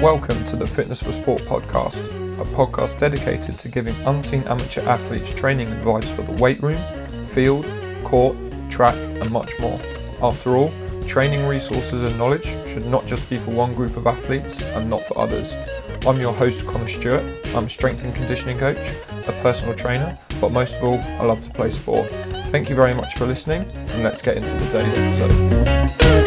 Welcome to the Fitness for Sport podcast, a podcast dedicated to giving unseen amateur athletes training advice for the weight room, field, court, track, and much more. After all, training resources and knowledge should not just be for one group of athletes and not for others. I'm your host, Connor Stewart. I'm a strength and conditioning coach, a personal trainer, but most of all, I love to play sport. Thank you very much for listening, and let's get into today's episode.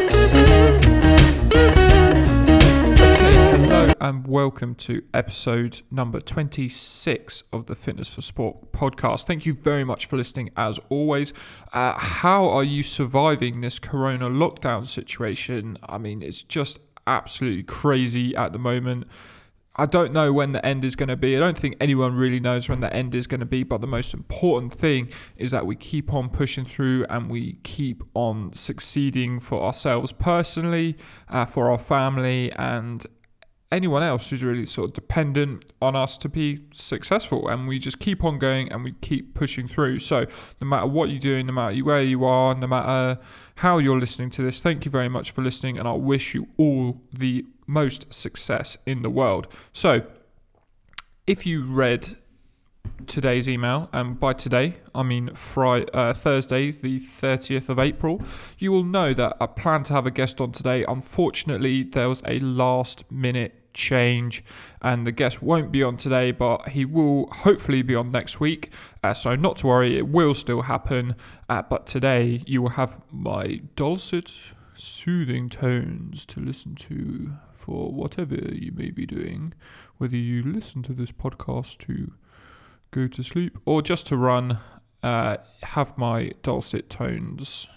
And welcome to episode number 26 of the Fitness for Sport podcast. Thank you very much for listening, as always. Uh, how are you surviving this corona lockdown situation? I mean, it's just absolutely crazy at the moment. I don't know when the end is going to be. I don't think anyone really knows when the end is going to be. But the most important thing is that we keep on pushing through and we keep on succeeding for ourselves personally, uh, for our family, and anyone else who's really sort of dependent on us to be successful. And we just keep on going and we keep pushing through. So, no matter what you're doing, no matter where you are, no matter how you're listening to this, thank you very much for listening. And I wish you all the most success in the world. So, if you read today's email, and by today I mean Friday, uh, Thursday, the 30th of April, you will know that I plan to have a guest on today. Unfortunately, there was a last minute change, and the guest won't be on today, but he will hopefully be on next week. Uh, so, not to worry, it will still happen. Uh, but today, you will have my dulcet, soothing tones to listen to for whatever you may be doing, whether you listen to this podcast to go to sleep or just to run. Uh, have my dulcet tones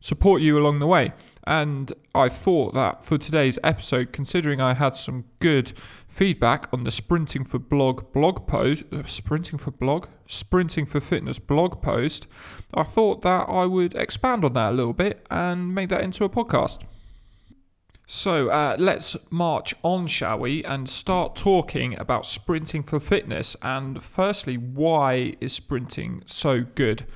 support you along the way. And I thought that for today's episode, considering I had some good feedback on the Sprinting for Blog blog post, uh, Sprinting for Blog, Sprinting for Fitness blog post, I thought that I would expand on that a little bit and make that into a podcast. So uh, let's march on, shall we, and start talking about sprinting for fitness. And firstly, why is sprinting so good?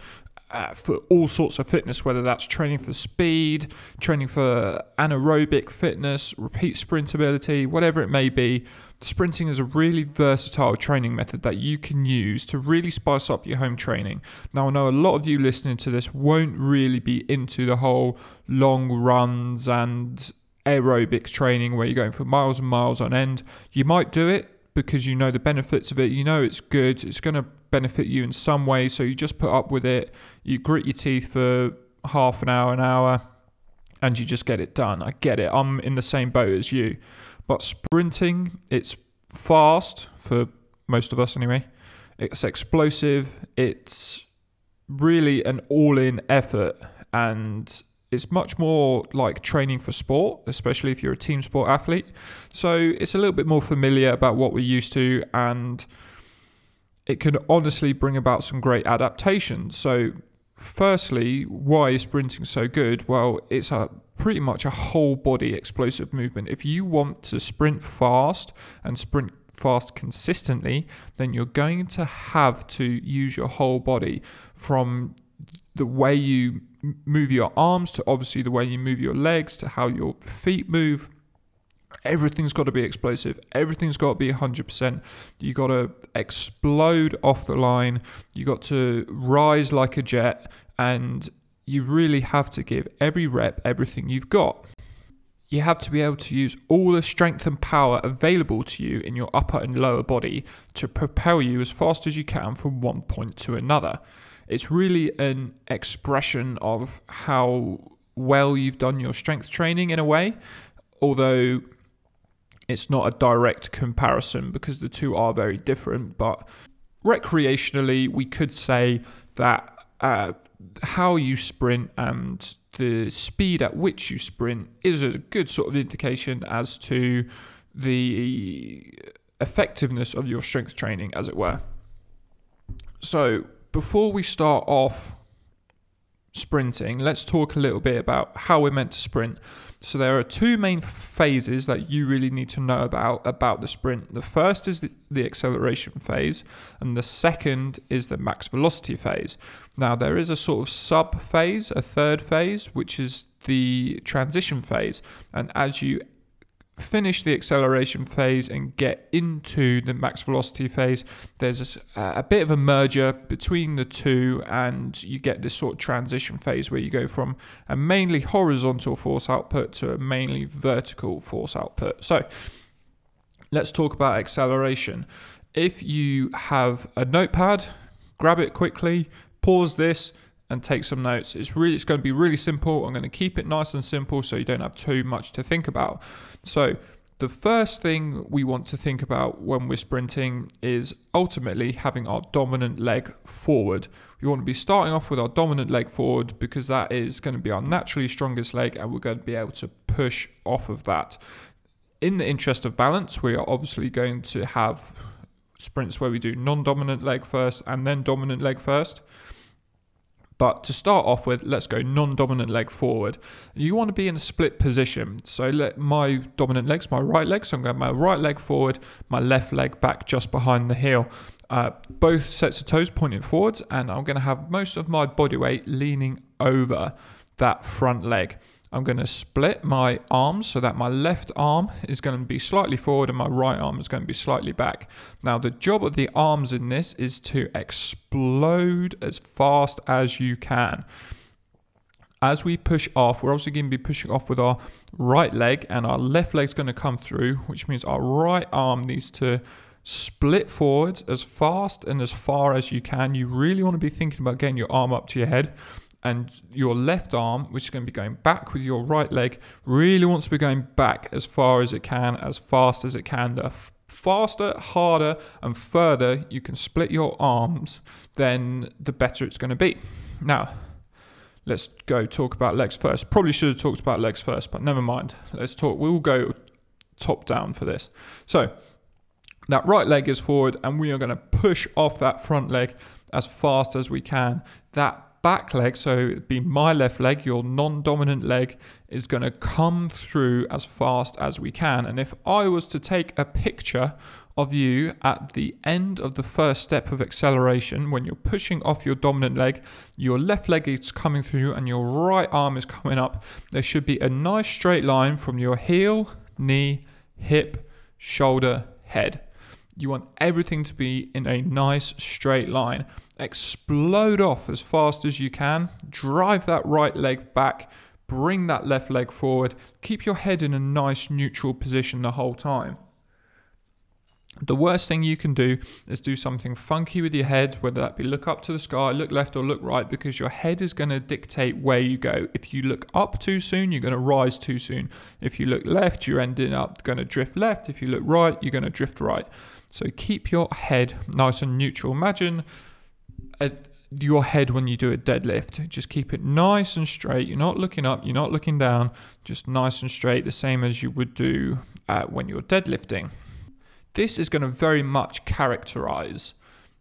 Uh, for all sorts of fitness, whether that's training for speed, training for anaerobic fitness, repeat sprint ability, whatever it may be. Sprinting is a really versatile training method that you can use to really spice up your home training. Now, I know a lot of you listening to this won't really be into the whole long runs and aerobics training where you're going for miles and miles on end. You might do it because you know the benefits of it. You know it's good. It's going to benefit you in some way. So you just put up with it. You grit your teeth for half an hour, an hour, and you just get it done. I get it. I'm in the same boat as you. But sprinting, it's fast for most of us anyway. It's explosive. It's really an all in effort. And it's much more like training for sport, especially if you're a team sport athlete. So it's a little bit more familiar about what we're used to, and it can honestly bring about some great adaptations. So, firstly, why is sprinting so good? Well, it's a pretty much a whole body explosive movement. If you want to sprint fast and sprint fast consistently, then you're going to have to use your whole body from the way you move your arms to obviously the way you move your legs to how your feet move. Everything's got to be explosive. Everything's got to be 100%. You got to explode off the line. You got to rise like a jet. And you really have to give every rep everything you've got. You have to be able to use all the strength and power available to you in your upper and lower body to propel you as fast as you can from one point to another. It's really an expression of how well you've done your strength training in a way, although it's not a direct comparison because the two are very different. But recreationally, we could say that uh, how you sprint and the speed at which you sprint is a good sort of indication as to the effectiveness of your strength training, as it were. So, before we start off sprinting, let's talk a little bit about how we're meant to sprint. So there are two main phases that you really need to know about about the sprint. The first is the, acceleration phase, and the second is the max velocity phase. Now there is a sort of sub phase, a third phase, which is the transition phase. And as you finish the acceleration phase and get into the max velocity phase, there's a, uh, a, bit of a merger between the two, and you get this sort of transition phase where you go from a mainly horizontal force output to a mainly vertical force output. So, let's talk about acceleration. If you have a notepad, grab it quickly, pause this, and take some notes. It's really it's going to be really simple. I'm going to keep it nice and simple so you don't have too much to think about. So, the first thing we want to think about when we're sprinting is ultimately having our dominant leg forward. We want to be starting off with our dominant leg forward because that is going to be our naturally strongest leg and we're going to be able to push off of that. In the interest of balance, we are obviously going to have sprints where we do non dominant leg first and then dominant leg first. But to start off with, let's go non-dominant leg forward. You want to be in a split position. So let my dominant leg's my right leg. So I'm going to have my right leg forward, my left leg back just behind the heel. Uh, both sets of toes pointing forwards, and I'm going to have most of my body weight leaning over that front leg. I'm going to split my arms so that my left arm is going to be slightly forward and my right arm is going to be slightly back. Now, the job of the arms in this is to explode as fast as you can. As we push off, we're also going to be pushing off with our right leg, and our left leg is going to come through, which means our right arm needs to split forward as fast and as far as you can. You really want to be thinking about getting your arm up to your head and your left arm, which is going to be going back with your right leg, really wants to be going back as far as it can, as fast as it can. The f- faster, harder, and further you can split your arms, then the better it's going to be. Now, let's go talk about legs first. Probably should have talked about legs first, but never mind. Let's talk. We'll go top down for this. So, that right leg is forward, and we are going to push off that front leg as fast as we can. That back leg, so it'd be my left leg, your non dominant leg, is going to come through as fast as we can. And if I was to take a picture of you at the end of the first step of acceleration, when you're pushing off your dominant leg, your left leg is coming through and your right arm is coming up, there should be a nice straight line from your heel, knee, hip, shoulder, head. You want everything to be in a nice straight line explode off as fast as you can, drive that right leg back, bring that left leg forward, keep your head in a nice neutral position the whole time. The worst thing you can do is do something funky with your head, whether that be look up to the sky, look left or look right, because your head is going to dictate where you go. If you look up too soon, you're going to rise too soon. If you look left, you're ending up going to drift left. If you look right, you're going to drift right. So keep your head nice and neutral. Imagine your head when you do a deadlift. Just keep it nice and straight. You're not looking up, you're not looking down, just nice and straight, the same as you would do uh, when you're deadlifting. This is going to very much characterize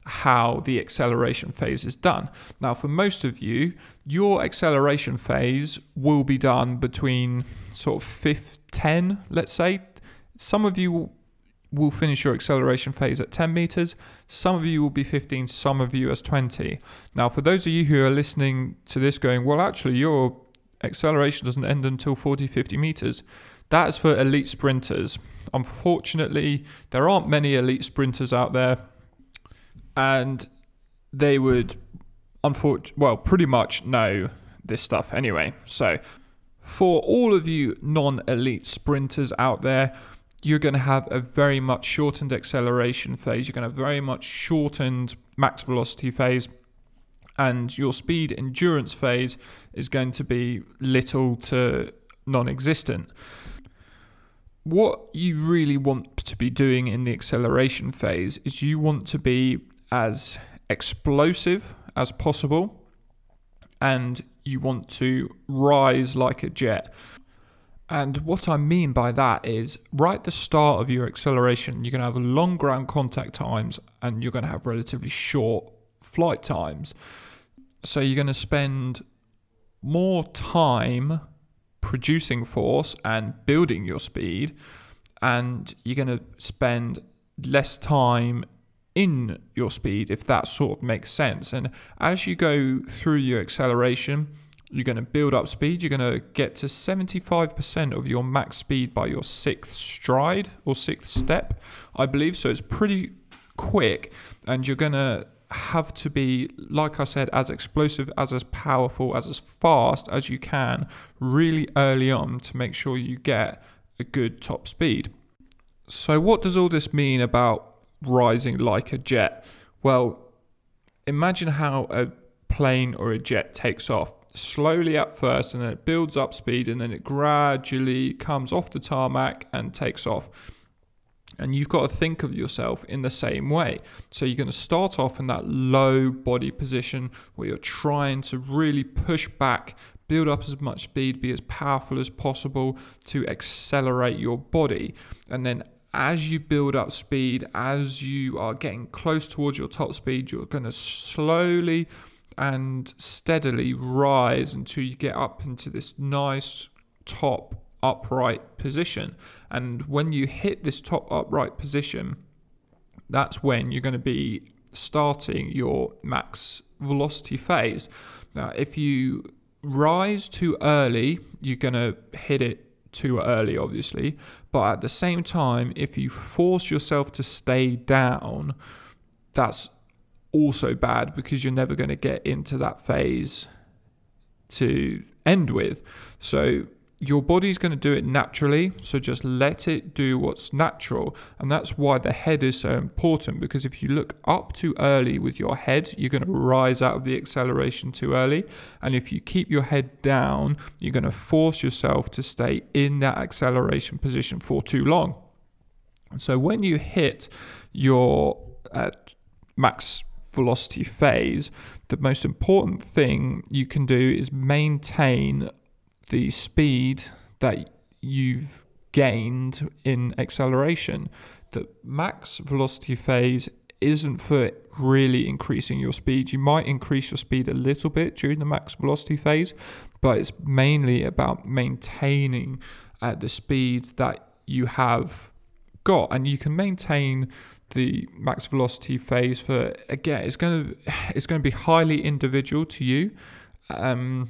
how the acceleration phase is done. Now, for most of you, your acceleration phase will be done between sort of 5, 10, let's say. Some of you will finish your acceleration phase at 10 meters. Some of you will be 15, some of you as 20. Now, for those of you who are listening to this going, well, actually, your acceleration doesn't end until 40, 50 meters. That is for elite sprinters. Unfortunately, there aren't many elite sprinters out there, and they would, unfortunately, well, pretty much know this stuff anyway. So, for all of you non elite sprinters out there, you're going to have a very much shortened acceleration phase. You're going to have very much shortened max velocity phase. And your speed endurance phase is going to be little to non existent. What you really want to be doing in the acceleration phase is you want to be as explosive as possible and you want to rise like a jet. And what I mean by that is, right at the start of your acceleration, you're going to have long ground contact times and you're going to have relatively short flight times. So you're going to spend more time producing force and building your speed, and you're going to spend less time in your speed, if that sort of makes sense. And as you go through your acceleration, You're going to build up speed. You're going to get to 75% of your max speed by your sixth stride or sixth step, I believe. So it's pretty quick, and you're going to have to be, like I said, as explosive, as as powerful, as as fast as you can, really early on to make sure you get a good top speed. So, what does all this mean about rising like a jet? Well, imagine how a plane or a jet takes off slowly at first and then it builds up speed and then it gradually comes off the tarmac and takes off. And you've got to think of yourself in the same way. So you're going to start off in that low body position where you're trying to really push back, build up as much speed, be as powerful as possible to accelerate your body. And then as you build up speed, as you are getting close towards your top speed, you're going to slowly and steadily rise until you get up into this nice top upright position. And when you hit this top upright position, that's when you're going to be starting your max velocity phase. Now, if you rise too early, you're going to hit it too early, obviously. But at the same time, if you force yourself to stay down, that's also bad because you're never going to get into that phase to end with. So your body's going to do it naturally. So just let it do what's natural. And that's why the head is so important because if you look up too early with your head, you're going to rise out of the acceleration too early. And if you keep your head down, you're going to force yourself to stay in that acceleration position for too long. And so when you hit your uh, max velocity phase, the most important thing you can do is maintain the speed that you've gained in acceleration. The max velocity phase isn't for really increasing your speed. You might increase your speed a little bit during the max velocity phase, but it's mainly about maintaining uh, the speed that you have got, and you can maintain the max velocity phase for again. It's going to it's going to be highly individual to you. Um,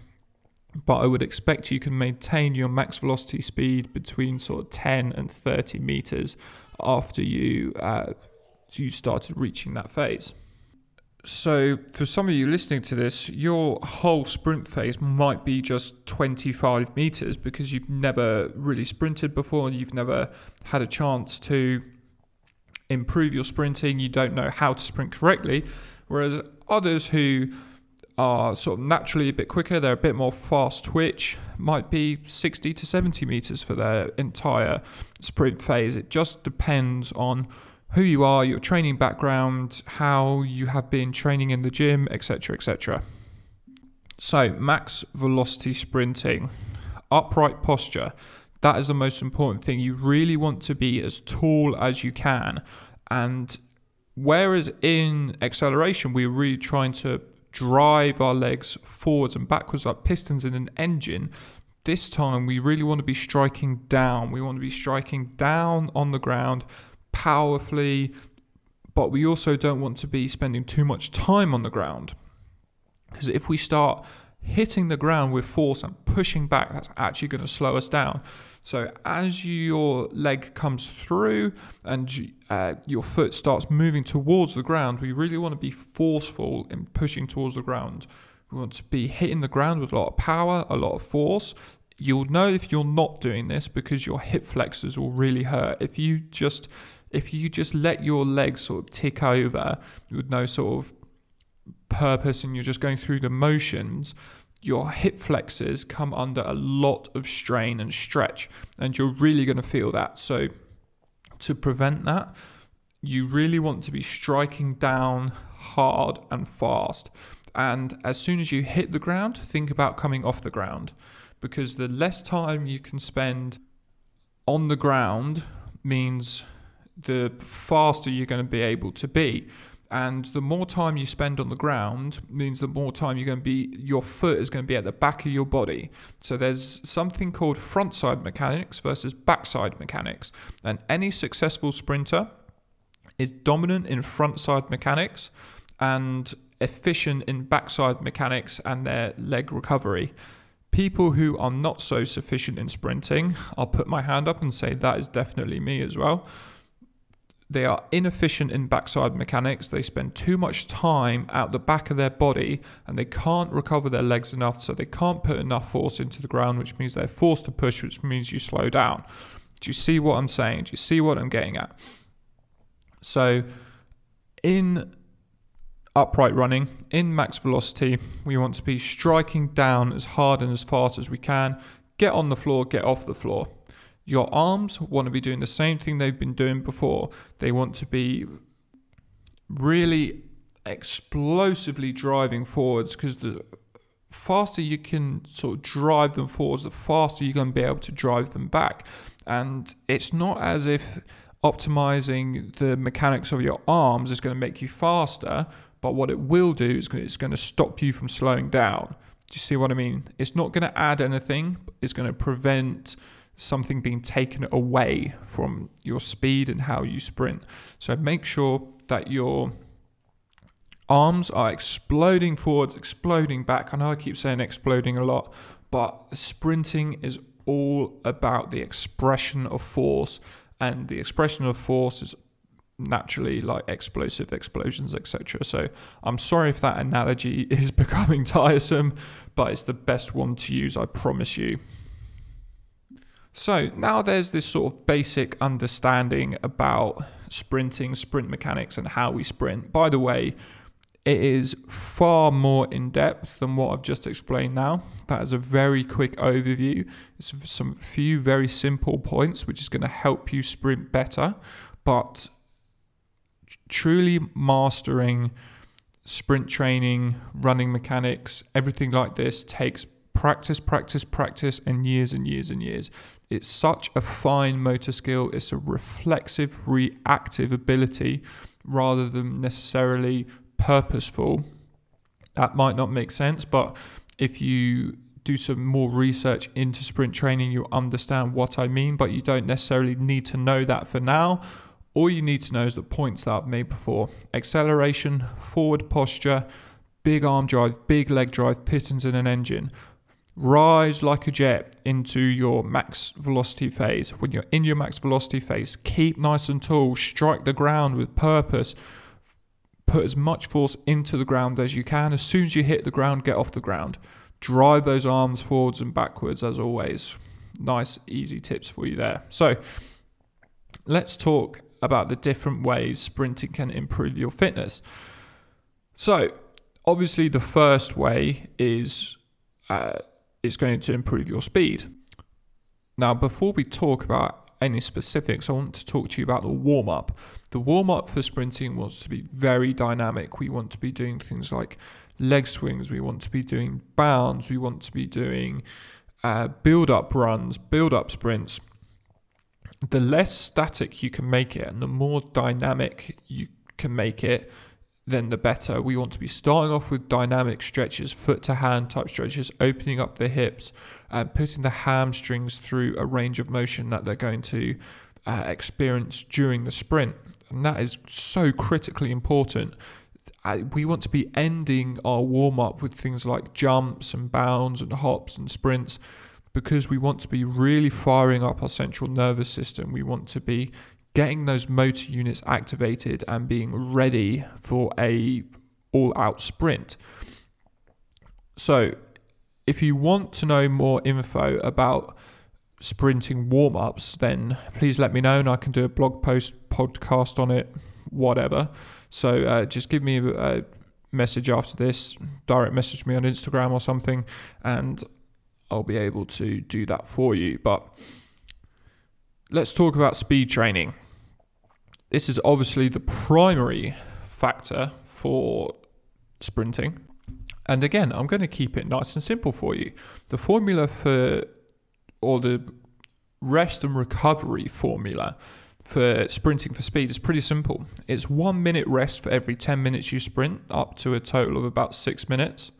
but I would expect you can maintain your max velocity speed between sort of 10 and 30 meters after you uh, you started reaching that phase. So, for some of you listening to this, your whole sprint phase might be just 25 meters because you've never really sprinted before and you've never had a chance to improve your sprinting. You don't know how to sprint correctly. Whereas others who are sort of naturally a bit quicker, they're a bit more fast twitch, might be 60 to 70 meters for their entire sprint phase. It just depends on who you are, your training background, how you have been training in the gym, etc. etc. So, max velocity sprinting, upright posture. That is the most important thing. You really want to be as tall as you can. And whereas in acceleration, we're really trying to drive our legs forwards and backwards like pistons in an engine. This time, we really want to be striking down. We want to be striking down on the ground powerfully, but we also don't want to be spending too much time on the ground. Because if we start hitting the ground with force and pushing back, that's actually going to slow us down. So as your leg comes through and uh, your foot starts moving towards the ground, we really want to be forceful in pushing towards the ground. We want to be hitting the ground with a lot of power, a lot of force. You'll know if you're not doing this because your hip flexors will really hurt. If you just if you just let your legs sort of tick over with no sort of purpose and you're just going through the motions, your hip flexors come under a lot of strain and stretch, and you're really going to feel that. So, to prevent that, you really want to be striking down hard and fast. And as soon as you hit the ground, think about coming off the ground because the less time you can spend on the ground means the faster you're going to be able to be and the more time you spend on the ground means the more time you're going to be your foot is going to be at the back of your body so there's something called front side mechanics versus backside mechanics and any successful sprinter is dominant in front side mechanics and efficient in backside mechanics and their leg recovery. People who are not so sufficient in sprinting, I'll put my hand up and say that is definitely me as well. They are inefficient in backside mechanics. They spend too much time out the back of their body and they can't recover their legs enough, so they can't put enough force into the ground, which means they're forced to push, which means you slow down. Do you see what I'm saying? Do you see what I'm getting at? So, in upright running, in max velocity, we want to be striking down as hard and as fast as we can. Get on the floor, get off the floor. Your arms want to be doing the same thing they've been doing before. They want to be really explosively driving forwards because the faster you can sort of drive them forwards, the faster you're going to be able to drive them back. And it's not as if optimizing the mechanics of your arms is going to make you faster, but what it will do is it's going to stop you from slowing down. Do you see what I mean? It's not going to add anything, it's going to prevent something being taken away from your speed and how you sprint. So make sure that your arms are exploding forwards, exploding back. I know I keep saying exploding a lot, but sprinting is all about the expression of force and the expression of force is naturally like explosive explosions etc so i'm sorry if that analogy is becoming tiresome but it's the best one to use i promise you so now there's this sort of basic understanding about sprinting sprint mechanics and how we sprint by the way it is far more in depth than what I've just explained now. That is a very quick overview. It's some few very simple points which is going to help you sprint better, but truly mastering sprint training, running mechanics, everything like this takes practice, practice, practice, and years and years and years. It's such a fine motor skill, it's a reflexive, reactive ability rather than necessarily purposeful, that might not make sense. But if you do some more research into sprint training, you'll understand what I mean. But you don't necessarily need to know that for now. All you need to know is the points that I've made before acceleration, forward posture, big arm drive, big leg drive, pistons in an engine. Rise like a jet into your max velocity phase. When you're in your max velocity phase, keep nice and tall, strike the ground with purpose put as much force into the ground as you can. As soon as you hit the ground, get off the ground. Drive those arms forwards and backwards as always. Nice, easy tips for you there. So, let's talk about the different ways sprinting can improve your fitness. So, obviously, the first way is uh, it's going to improve your speed. Now, before we talk about any specifics, I want to talk to you about the warm up. The warm up for sprinting wants to be very dynamic. We want to be doing things like leg swings, we want to be doing bounds, we want to be doing uh, build up runs, build up sprints. The less static you can make it and the more dynamic you can make it, then the better. We want to be starting off with dynamic stretches, foot to hand type stretches, opening up the hips and putting the hamstrings through a range of motion that they're going to uh, experience during the sprint. And that is so critically important. We want to be ending our warm up with things like jumps and bounds and hops and sprints because we want to be really firing up our central nervous system. We want to be getting those motor units activated and being ready for a all out sprint. So, if you want to know more info about sprinting warm ups, then please let me know and I can do a blog post, podcast on it, whatever. So, uh, just give me a, a message after this, direct message me on Instagram or something, and I'll be able to do that for you. But let's talk about speed training. This is obviously the primary factor for sprinting. And again, I'm going to keep it nice and simple for you. The formula for, or the rest and recovery formula for sprinting for speed is pretty simple. It's one minute rest for every 10 minutes you sprint, up to a total of about six minutes.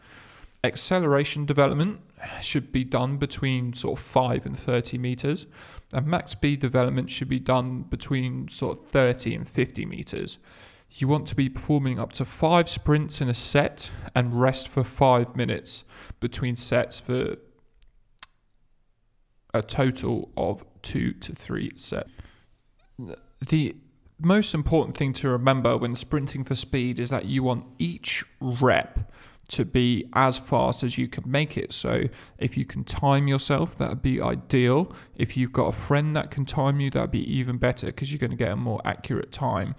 Acceleration development should be done between sort of 5 and 30 meters and max speed development should be done between sort of 30 and 50 meters. you want to be performing up to five sprints in a set and rest for five minutes between sets for a total of two to three sets. The most important thing to remember when sprinting for speed is that you want each rep to be as fast as you can make it. So if you can time yourself, that would be ideal. If you've got a friend that can time you, that'd be even better because you're going to get a more accurate time.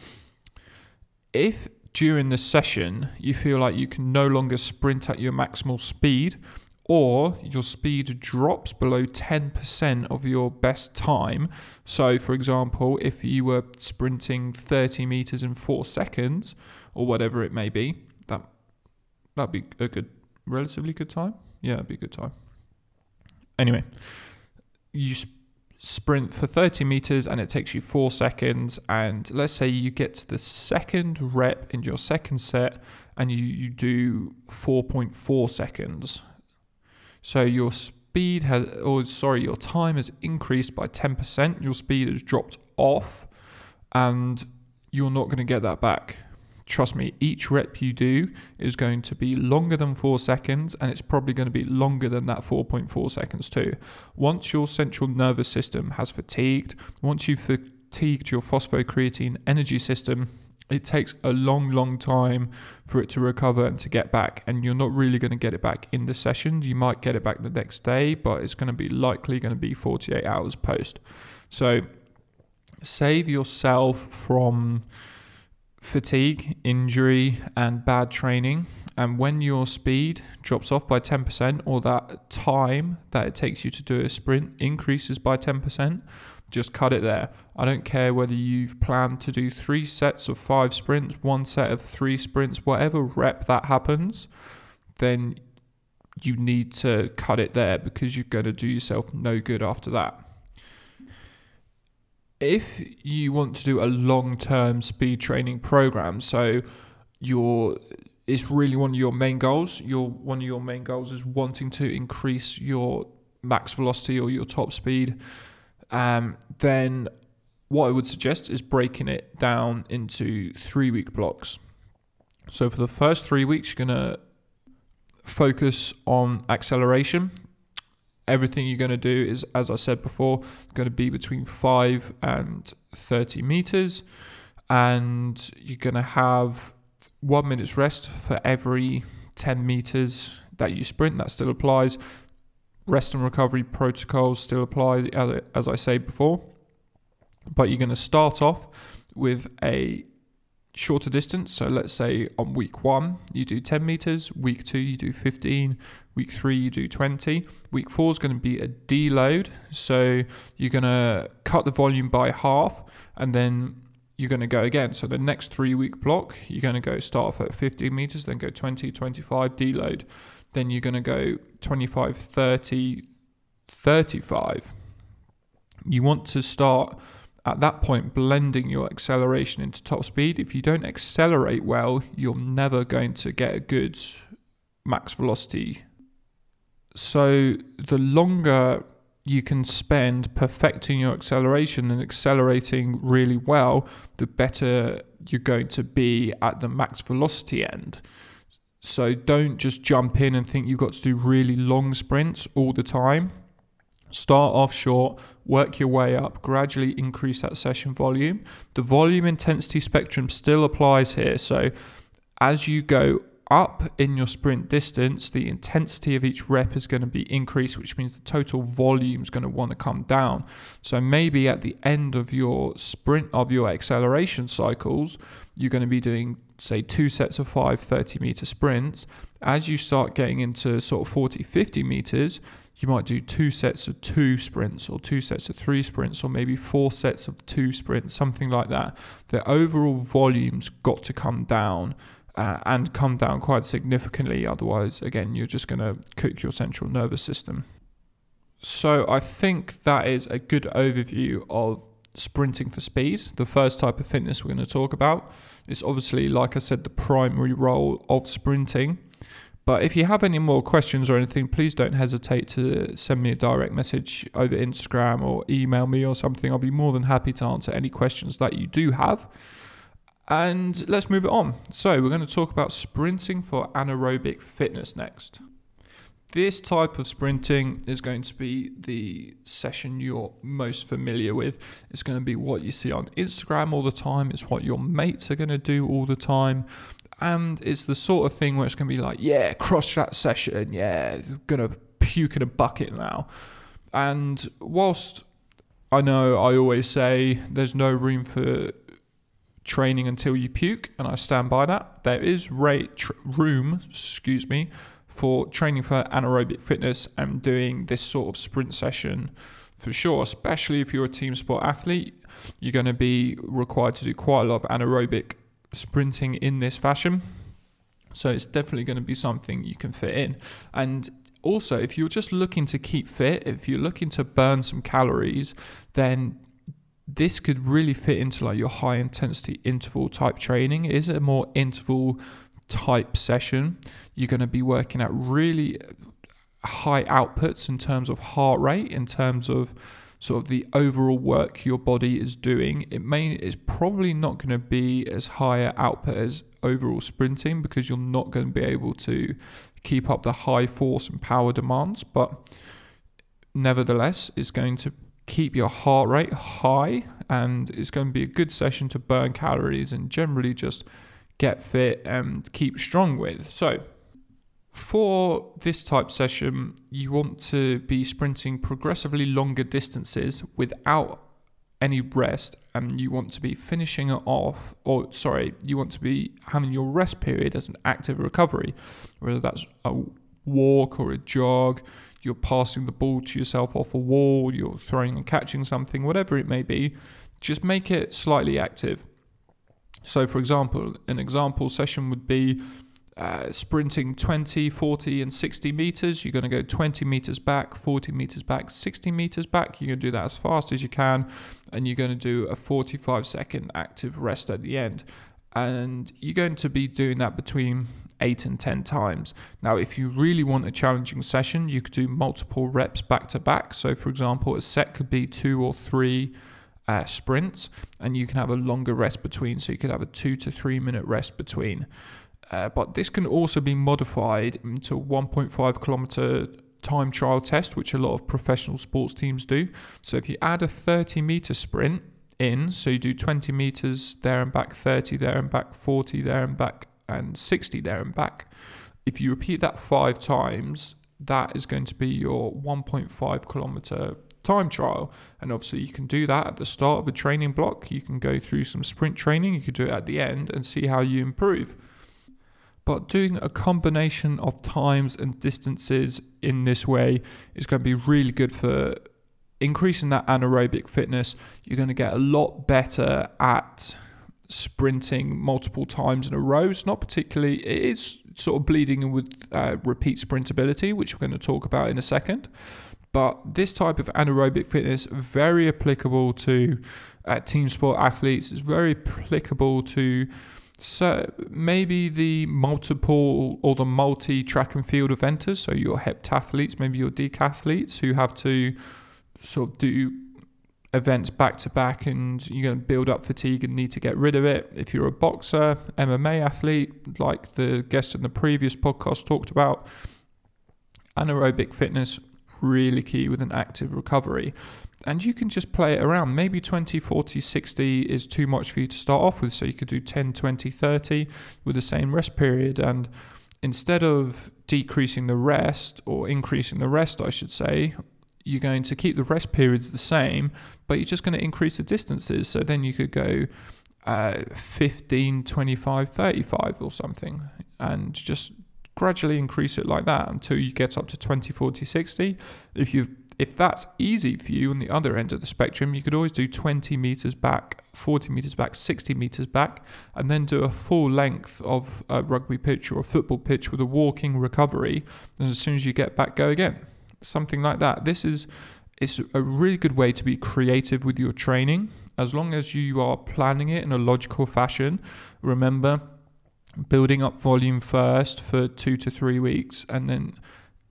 If during the session you feel like you can no longer sprint at your maximal speed, or your speed drops below 10% of your best time. So, for example, if you were sprinting 30 meters in four seconds, or whatever it may be, that'd be a good, relatively good time. Yeah, it'd be a good time. Anyway, you sp- sprint for 30 meters and it takes you four seconds. And let's say you get to the second rep in your second set and you, you do 4.4 seconds so your speed has, or sorry, your time has increased by 10%. Your speed has dropped off, and you're not going to get that back. Trust me, each rep you do is going to be longer than four seconds, and it's probably going to be longer than that 4.4 seconds too. Once your central nervous system has fatigued, once you've fatigued your phosphocreatine energy system, it takes a long, long time for it to recover and to get back. And you're not really going to get it back in the sessions. You might get it back the next day, but it's going to be likely going to be 48 hours post. So save yourself from fatigue, injury, and bad training. And when your speed drops off by 10%, or that time that it takes you to do a sprint increases by 10%, just cut it there. I don't care whether you've planned to do three sets of five sprints, one set of three sprints, whatever rep that happens, then you need to cut it there because you're going to do yourself no good after that. If you want to do a long term speed training program, so you're it's really one of your main goals. Your one of your main goals is wanting to increase your max velocity or your top speed um, then what I would suggest is breaking it down into three week blocks. So for the first three weeks, you're to focus on acceleration. Everything you're going to do is, as I said before, going to be between 5 and 30 meters. And you're going to have one minute's rest for every 10 meters that you sprint. That still applies rest and recovery protocols still apply, as I say before. But you're going to start off with a shorter distance. So let's say on week one, you do 10 meters, week two, you do 15, week three, you do 20. Week four is going to be a deload. So you're going to cut the volume by half and then you're going to go again. So the next three week block, you're going to go start off at 15 meters, then go 20, 25, deload then you're going to go 25, 30, 35. You want to start at that point blending your acceleration into top speed. If you don't accelerate well, you're never going to get a good max velocity. So the longer you can spend perfecting your acceleration and accelerating really well, the better you're going to be at the max velocity end. So don't just jump in and think you've got to do really long sprints all the time. Start off short, work your way up, gradually increase that session volume. The volume intensity spectrum still applies here. So as you go up in your sprint distance, the intensity of each rep is going to be increased, which means the total volume is going to want to come down. So maybe at the end of your sprint of your acceleration cycles, you're going to be doing say two sets of five 30 meter sprints as you start getting into sort of 40 50 meters you might do two sets of two sprints or two sets of three sprints or maybe four sets of two sprints something like that the overall volume's got to come down uh, and come down quite significantly otherwise again you're just going to cook your central nervous system so i think that is a good overview of sprinting for speed, the first type of fitness we're going to talk about. It's obviously, like I said, the primary role of sprinting. But if you have any more questions or anything, please don't hesitate to send me a direct message over Instagram or email me or something. I'll be more than happy to answer any questions that you do have. And let's move it on. So, we're going to talk about sprinting for anaerobic fitness next. This type of sprinting is going to be the session you're most familiar with. It's going to be what you see on Instagram all the time, it's what your mates are going to do all the time. And it's the sort of thing where it's going to be like, yeah, cross that session, yeah, going to puke in a bucket now. And whilst I know I always say there's no room for training until you puke, and I stand by that. There is rate tr- room, excuse me, for training for anaerobic fitness and doing this sort of sprint session for sure. Especially if you're a team sport athlete, you're going to be required to do quite a lot of anaerobic sprinting in this fashion. So it's definitely going to be something you can fit in. And also, if you're just looking to keep fit, if you're looking to burn some calories, then this could really fit into like your high intensity interval type training. It is a more interval type session. You're going to be working at really uh, high outputs in terms of heart rate, in terms of sort of the overall work your body is doing. It may is probably not going to be as high output as overall sprinting because you're not going to be able to keep up the high force and power demands, but nevertheless, it's going to keep your heart rate high and it's going to be a good session to burn calories and generally just get fit and keep strong with. So, for this type session, you want to be sprinting progressively longer distances without any rest, and you want to be finishing it off, or sorry, you want to be having your rest period as an active recovery, whether that's a walk or a jog you're passing the ball to yourself off a wall, you're throwing and catching something, whatever it may be, just make it slightly active. So, for example, an example session would be uh, sprinting 20, 40, and 60 meters. You're going to go 20 meters back, 40 meters back, 60 meters back. You're going to do that as fast as you can, and you're going to do a 45 second active rest at the end. And you're going to be doing that between eight and 10 times. Now, if you really want a challenging session, you could do multiple reps back to back. So, for example, a set could be two or three uh, sprints, and you can have a longer rest between. So, you could have a two to three minute rest between. Uh, but this can also be modified into 1.5 kilometer time trial test, which a lot of professional sports teams do. So, if you add a 30 meter sprint, in. So you do 20 meters there and back, 30 there and back, 40 there and back, and 60 there and back. If you repeat that five times, that is going to be your 1.5 kilometer time trial. And obviously, you can do that at the start of a training block. You can go through some sprint training, you could do it at the end and see how you improve. But doing a combination of times and distances in this way is going to be really good for increasing that anaerobic fitness. You're going to get a lot better at sprinting multiple times in a row. It's not particularly, it is sort of bleeding with uh, repeat sprintability, which we're going to talk about in a second. But this type of anaerobic fitness very applicable to uh, team sport athletes. It's very applicable to so maybe the multiple or the multi track and field eventers. So your heptathletes, maybe your decathletes who have to sort of do events back to back and you're going to build up fatigue and need to get rid of it. If you're a boxer, MMA athlete, like the guest in the previous podcast talked about, anaerobic fitness really key with an active recovery. And you can just play it around. Maybe 20, 40, 60 is too much for you to start off with. So you could do 10, 20, 30 with the same rest period. And instead of decreasing the rest or increasing the rest, I should say, you're going to keep the rest periods the same, but you're just going to increase the distances. So then you could go uh, 15, 25, 35 or something, and just gradually increase it like that until you get up to 20, 40, 60. If you if that's easy for you on the other end of the spectrum, you could always do 20 meters back, 40 meters back, 60 meters back, and then do a full length of a rugby pitch or a football pitch with a walking recovery. And as soon as you get back, go again something like that. This is it's a really good way to be creative with your training as long as you are planning it in a logical fashion. Remember, building up volume first for two to three weeks and then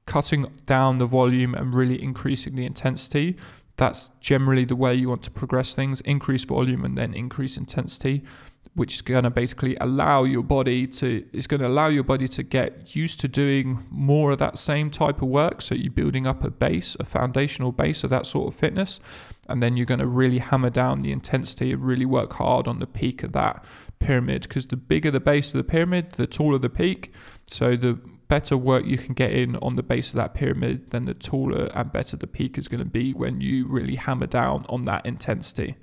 cutting down the volume and really increasing the intensity. That's generally the way you want to progress things increase volume and then increase intensity. Which is going to basically allow your body to it's going to allow your body to get used to doing more of that same type of work. So you're building up a base a foundational base of that sort of fitness and then you're going to really hammer down the intensity and really work hard on the peak of that pyramid. Because the bigger the base of the pyramid the taller the peak. So the better work you can get in on the base of that pyramid then the taller and better the peak is going to be when you really hammer down on that intensity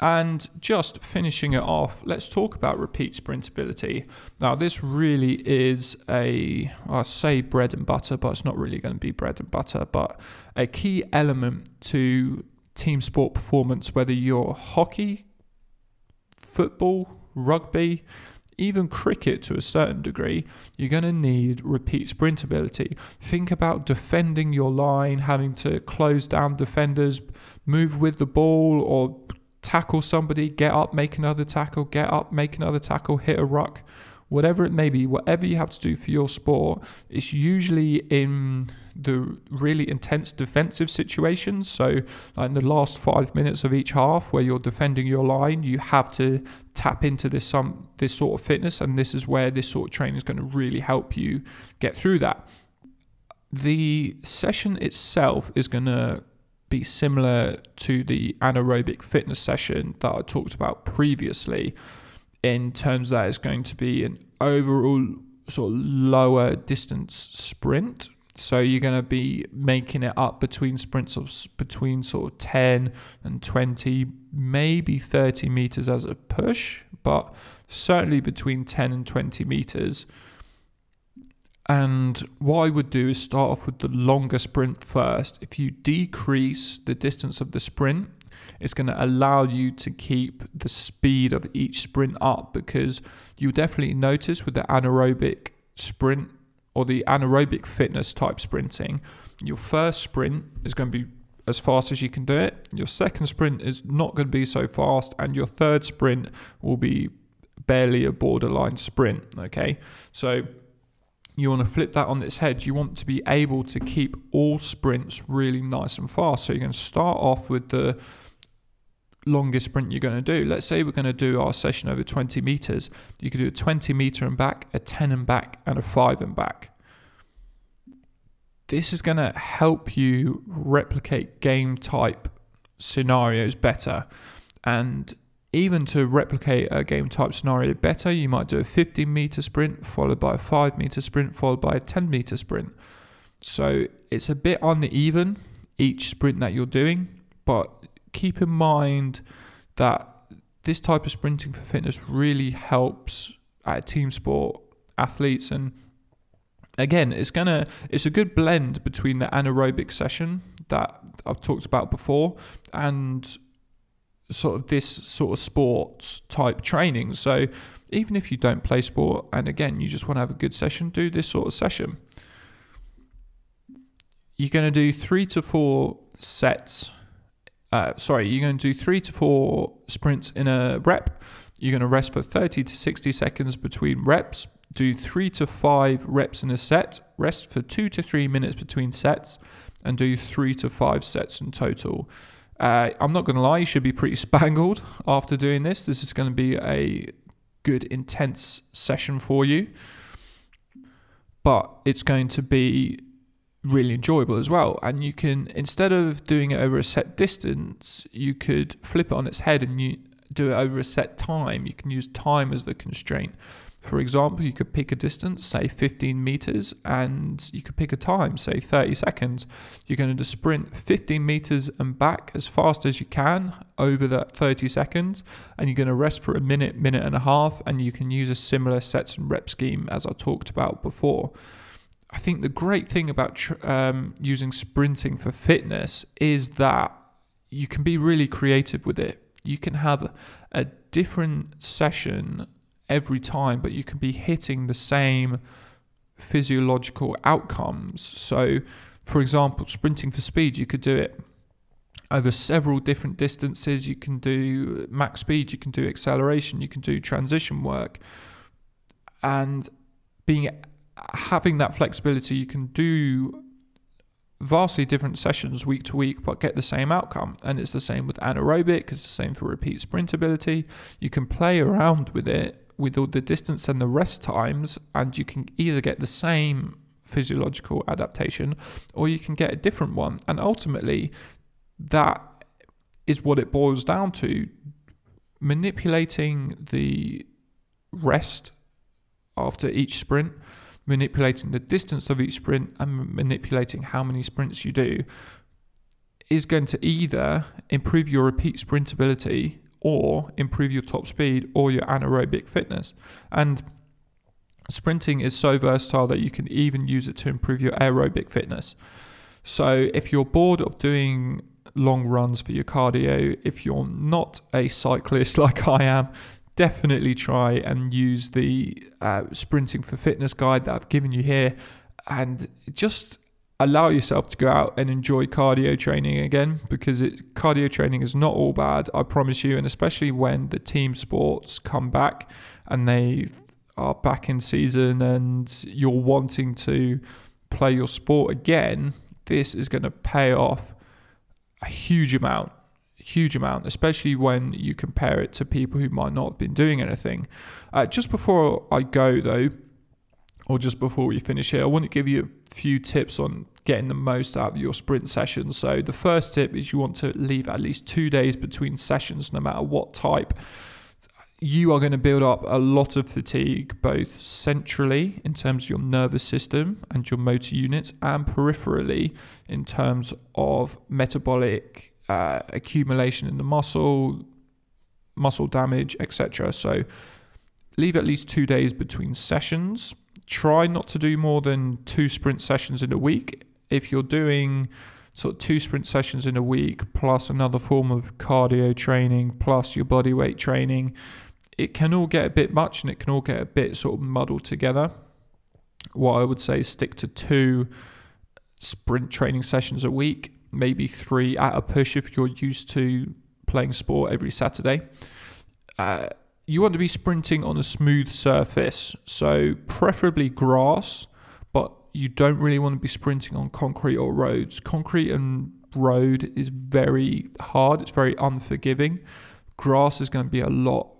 and just finishing it off, let's talk about repeat sprintability. Now, this really is a, I say bread and butter, but it's not really going to be bread and butter, but a key element to team sport performance, whether you're hockey, football, rugby, even cricket to a certain degree, you're going to need repeat sprintability. Think about defending your line, having to close down defenders, move with the ball, or tackle somebody, get up, make another tackle, get up, make another tackle, hit a ruck, whatever it may be, whatever you have to do for your sport, it's usually in the really intense defensive situations. So, like in the last five minutes of each half, where you're defending your line, you have to tap into this some this sort of fitness, and this is where this sort of training is going to really help you get through that. The session itself is going to be similar to the anaerobic fitness session that I talked about previously, in terms that it's going to be an overall sort of lower distance sprint. So you're going to be making it up between sprints of between sort of 10 and 20, maybe 30 meters as a push, but certainly between 10 and 20 meters. And what I would do is start off with the longer sprint first. If you decrease the distance of the sprint, it's going to allow you to keep the speed of each sprint up because you'll definitely notice with the anaerobic sprint or the anaerobic fitness type sprinting, your first sprint is going to be as fast as you can do it. Your second sprint is not going to be so fast, and your third sprint will be barely a borderline sprint. Okay, so you want to flip that on its head. You want to be able to keep all sprints really nice and fast. So you're going to start off with the longest sprint you're going to do. Let's say we're going to do our session over 20 meters. You could do a 20 meter and back, a 10 and back, and a 5 and back. This is going to help you replicate game type scenarios better. And even to replicate a game type scenario better, you might do a 15 meter sprint followed by a 5 meter sprint followed by a 10 meter sprint. So it's a bit uneven each sprint that you're doing, but keep in mind that this type of sprinting for fitness really helps at team sport athletes and again it's gonna it's a good blend between the anaerobic session that I've talked about before and sort of this sort of sports type training. So even if you don't play sport and again you just want to have a good session, do this sort of session. You're going to do three to four sets. Uh, sorry, you're going to do three to four sprints in a rep. You're going to rest for 30 to 60 seconds between reps. Do three to five reps in a set. Rest for two to three minutes between sets, and do three to five sets in total. Uh, I'm not going to lie, you should be pretty spangled after doing this. This is going to be a good, intense session for you. But it's going to be really enjoyable as well. And you can, instead of doing it over a set distance, you could flip it on its head and you do it over a set time. You can use time as the constraint. For example, you could pick a distance, say 15 meters, and you could pick a time, say 30 seconds. You're going to sprint 15 meters and back as fast as you can over that 30 seconds, and you're going to rest for a minute, minute and a half, and you can use a similar sets and rep scheme as I talked about before. I think the great thing about um, using sprinting for fitness is that you can be really creative with it. You can have a different session every time, but you can be hitting the same physiological outcomes. So, for example, sprinting for speed, you could do it over several different distances. You can do max speed, you can do acceleration, you can do transition work. And being having that flexibility, you can do vastly different sessions week to week, but get the same outcome. And it's the same with anaerobic, it's the same for repeat sprint ability. You can play around with it with all the distance and the rest times, and you can either get the same physiological adaptation or you can get a different one. And ultimately, that is what it boils down to manipulating the rest after each sprint, manipulating the distance of each sprint, and manipulating how many sprints you do is going to either improve your repeat sprint ability or improve your top speed or your anaerobic fitness. And sprinting is so versatile that you can even use it to improve your aerobic fitness. So if you're bored of doing long runs for your cardio, if you're not a cyclist like I am, definitely try and use the uh, sprinting for fitness guide that I've given you here and just allow yourself to go out and enjoy cardio training again because it, cardio training is not all bad, I promise you. And especially when the team sports come back and they are back in season and you're wanting to play your sport again, this is going to pay off a huge amount. Huge amount, especially when you compare it to people who might not have been doing anything. Uh, just before I go, though, or just before we finish here, I want to give you a few tips on getting the most out of your sprint sessions. So, the first tip is you want to leave at least two days between sessions, no matter what type. You are going to build up a lot of fatigue, both centrally in terms of your nervous system and your motor units, and peripherally in terms of metabolic uh, accumulation in the muscle, muscle damage, etc. So, leave at least two days between sessions try not to do more than two sprint sessions in a week. If you're doing sort of two sprint sessions in a week plus another form of cardio training plus your body weight training, it can all get a bit much and it can all get a bit sort of muddled together. What I would say is stick to two sprint training sessions a week, maybe three at a push if you're used to playing sport every Saturday. Uh, you want to be sprinting on a smooth surface, so preferably grass, but you don't really want to be sprinting on concrete or roads. Concrete and road is very hard, it's very unforgiving. Grass is going to be a lot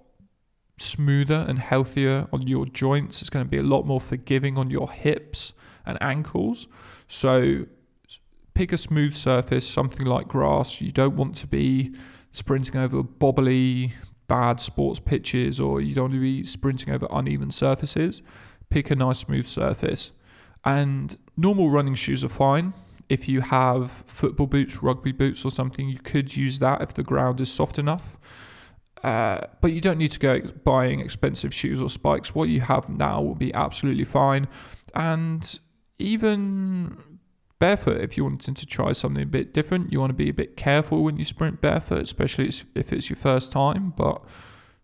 smoother and healthier on your joints, it's going to be a lot more forgiving on your hips and ankles. So pick a smooth surface, something like grass. You don't want to be sprinting over bobbly bad sports pitches or you don't want to be sprinting over uneven surfaces, pick a nice smooth surface. And normal running shoes are fine. If you have football boots, rugby boots, or something, you could use that if the ground is soft enough. Uh, but you don't need to go buying expensive shoes or spikes. What you have now will be absolutely fine. And even barefoot if you're wanting to try something a bit different. You want to be a bit careful when you sprint barefoot, especially if it's your first time. But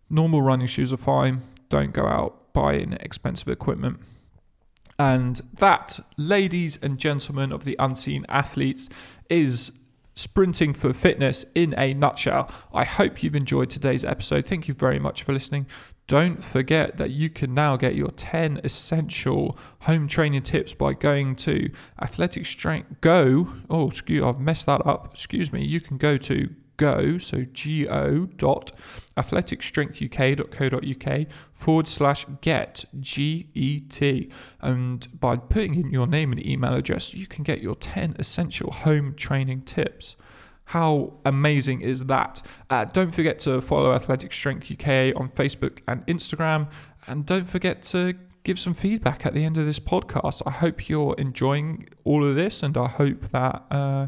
normal running shoes are fine. Don't go out buying expensive equipment. And that, ladies and gentlemen of the unseen athletes, is sprinting for fitness in a nutshell. I hope you've enjoyed today's episode. Thank you very much for listening. Don't forget that you can now get your 10 essential home training tips by going to Athletic Strength Go. Oh, excuse, I've messed that up. Excuse me. You can go to go, so go dot athleticstrengthuk.co.uk forward slash get, G E T. And by putting in your name and email address, you can get your 10 essential home training tips. How amazing is that? Uh, don't forget to follow Athletic Strength UK on Facebook and Instagram. And don't forget to give some feedback at the end of this podcast. I hope you're enjoying all of this, and I hope that uh,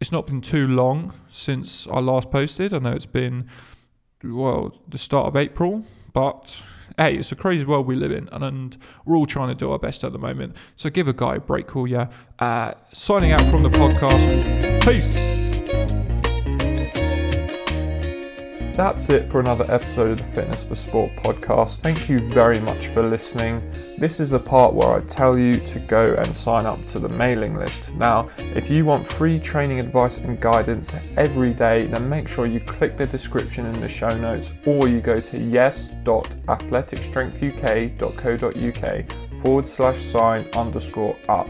it's not been too long since I last posted. I know it's been, well, the start of April, but hey, it's a crazy world we live in, and, and, we're all trying to do our best at the moment. So give a guy a break, cool, yeah. Uh, signing out from the podcast. Peace. That's it for another episode of the Fitness for Sport podcast. Thank you very much for listening. This is the part where I tell you to go and sign up to the mailing list. Now, if you want free training advice and guidance every day, then make sure you click the description in the show notes or you go to yes.athleticstrengthuk.co.uk forward slash sign underscore up.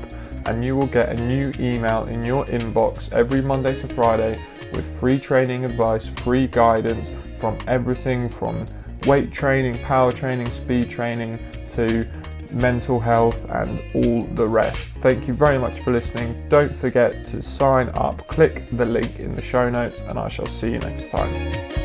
and you will get a new email in your inbox every Monday to Friday with free training advice, free guidance from everything from weight training, power training, speed training to mental health, and all the rest. Thank you very much for listening. Don't forget to sign up, click the link in the show notes, and I shall see you next time.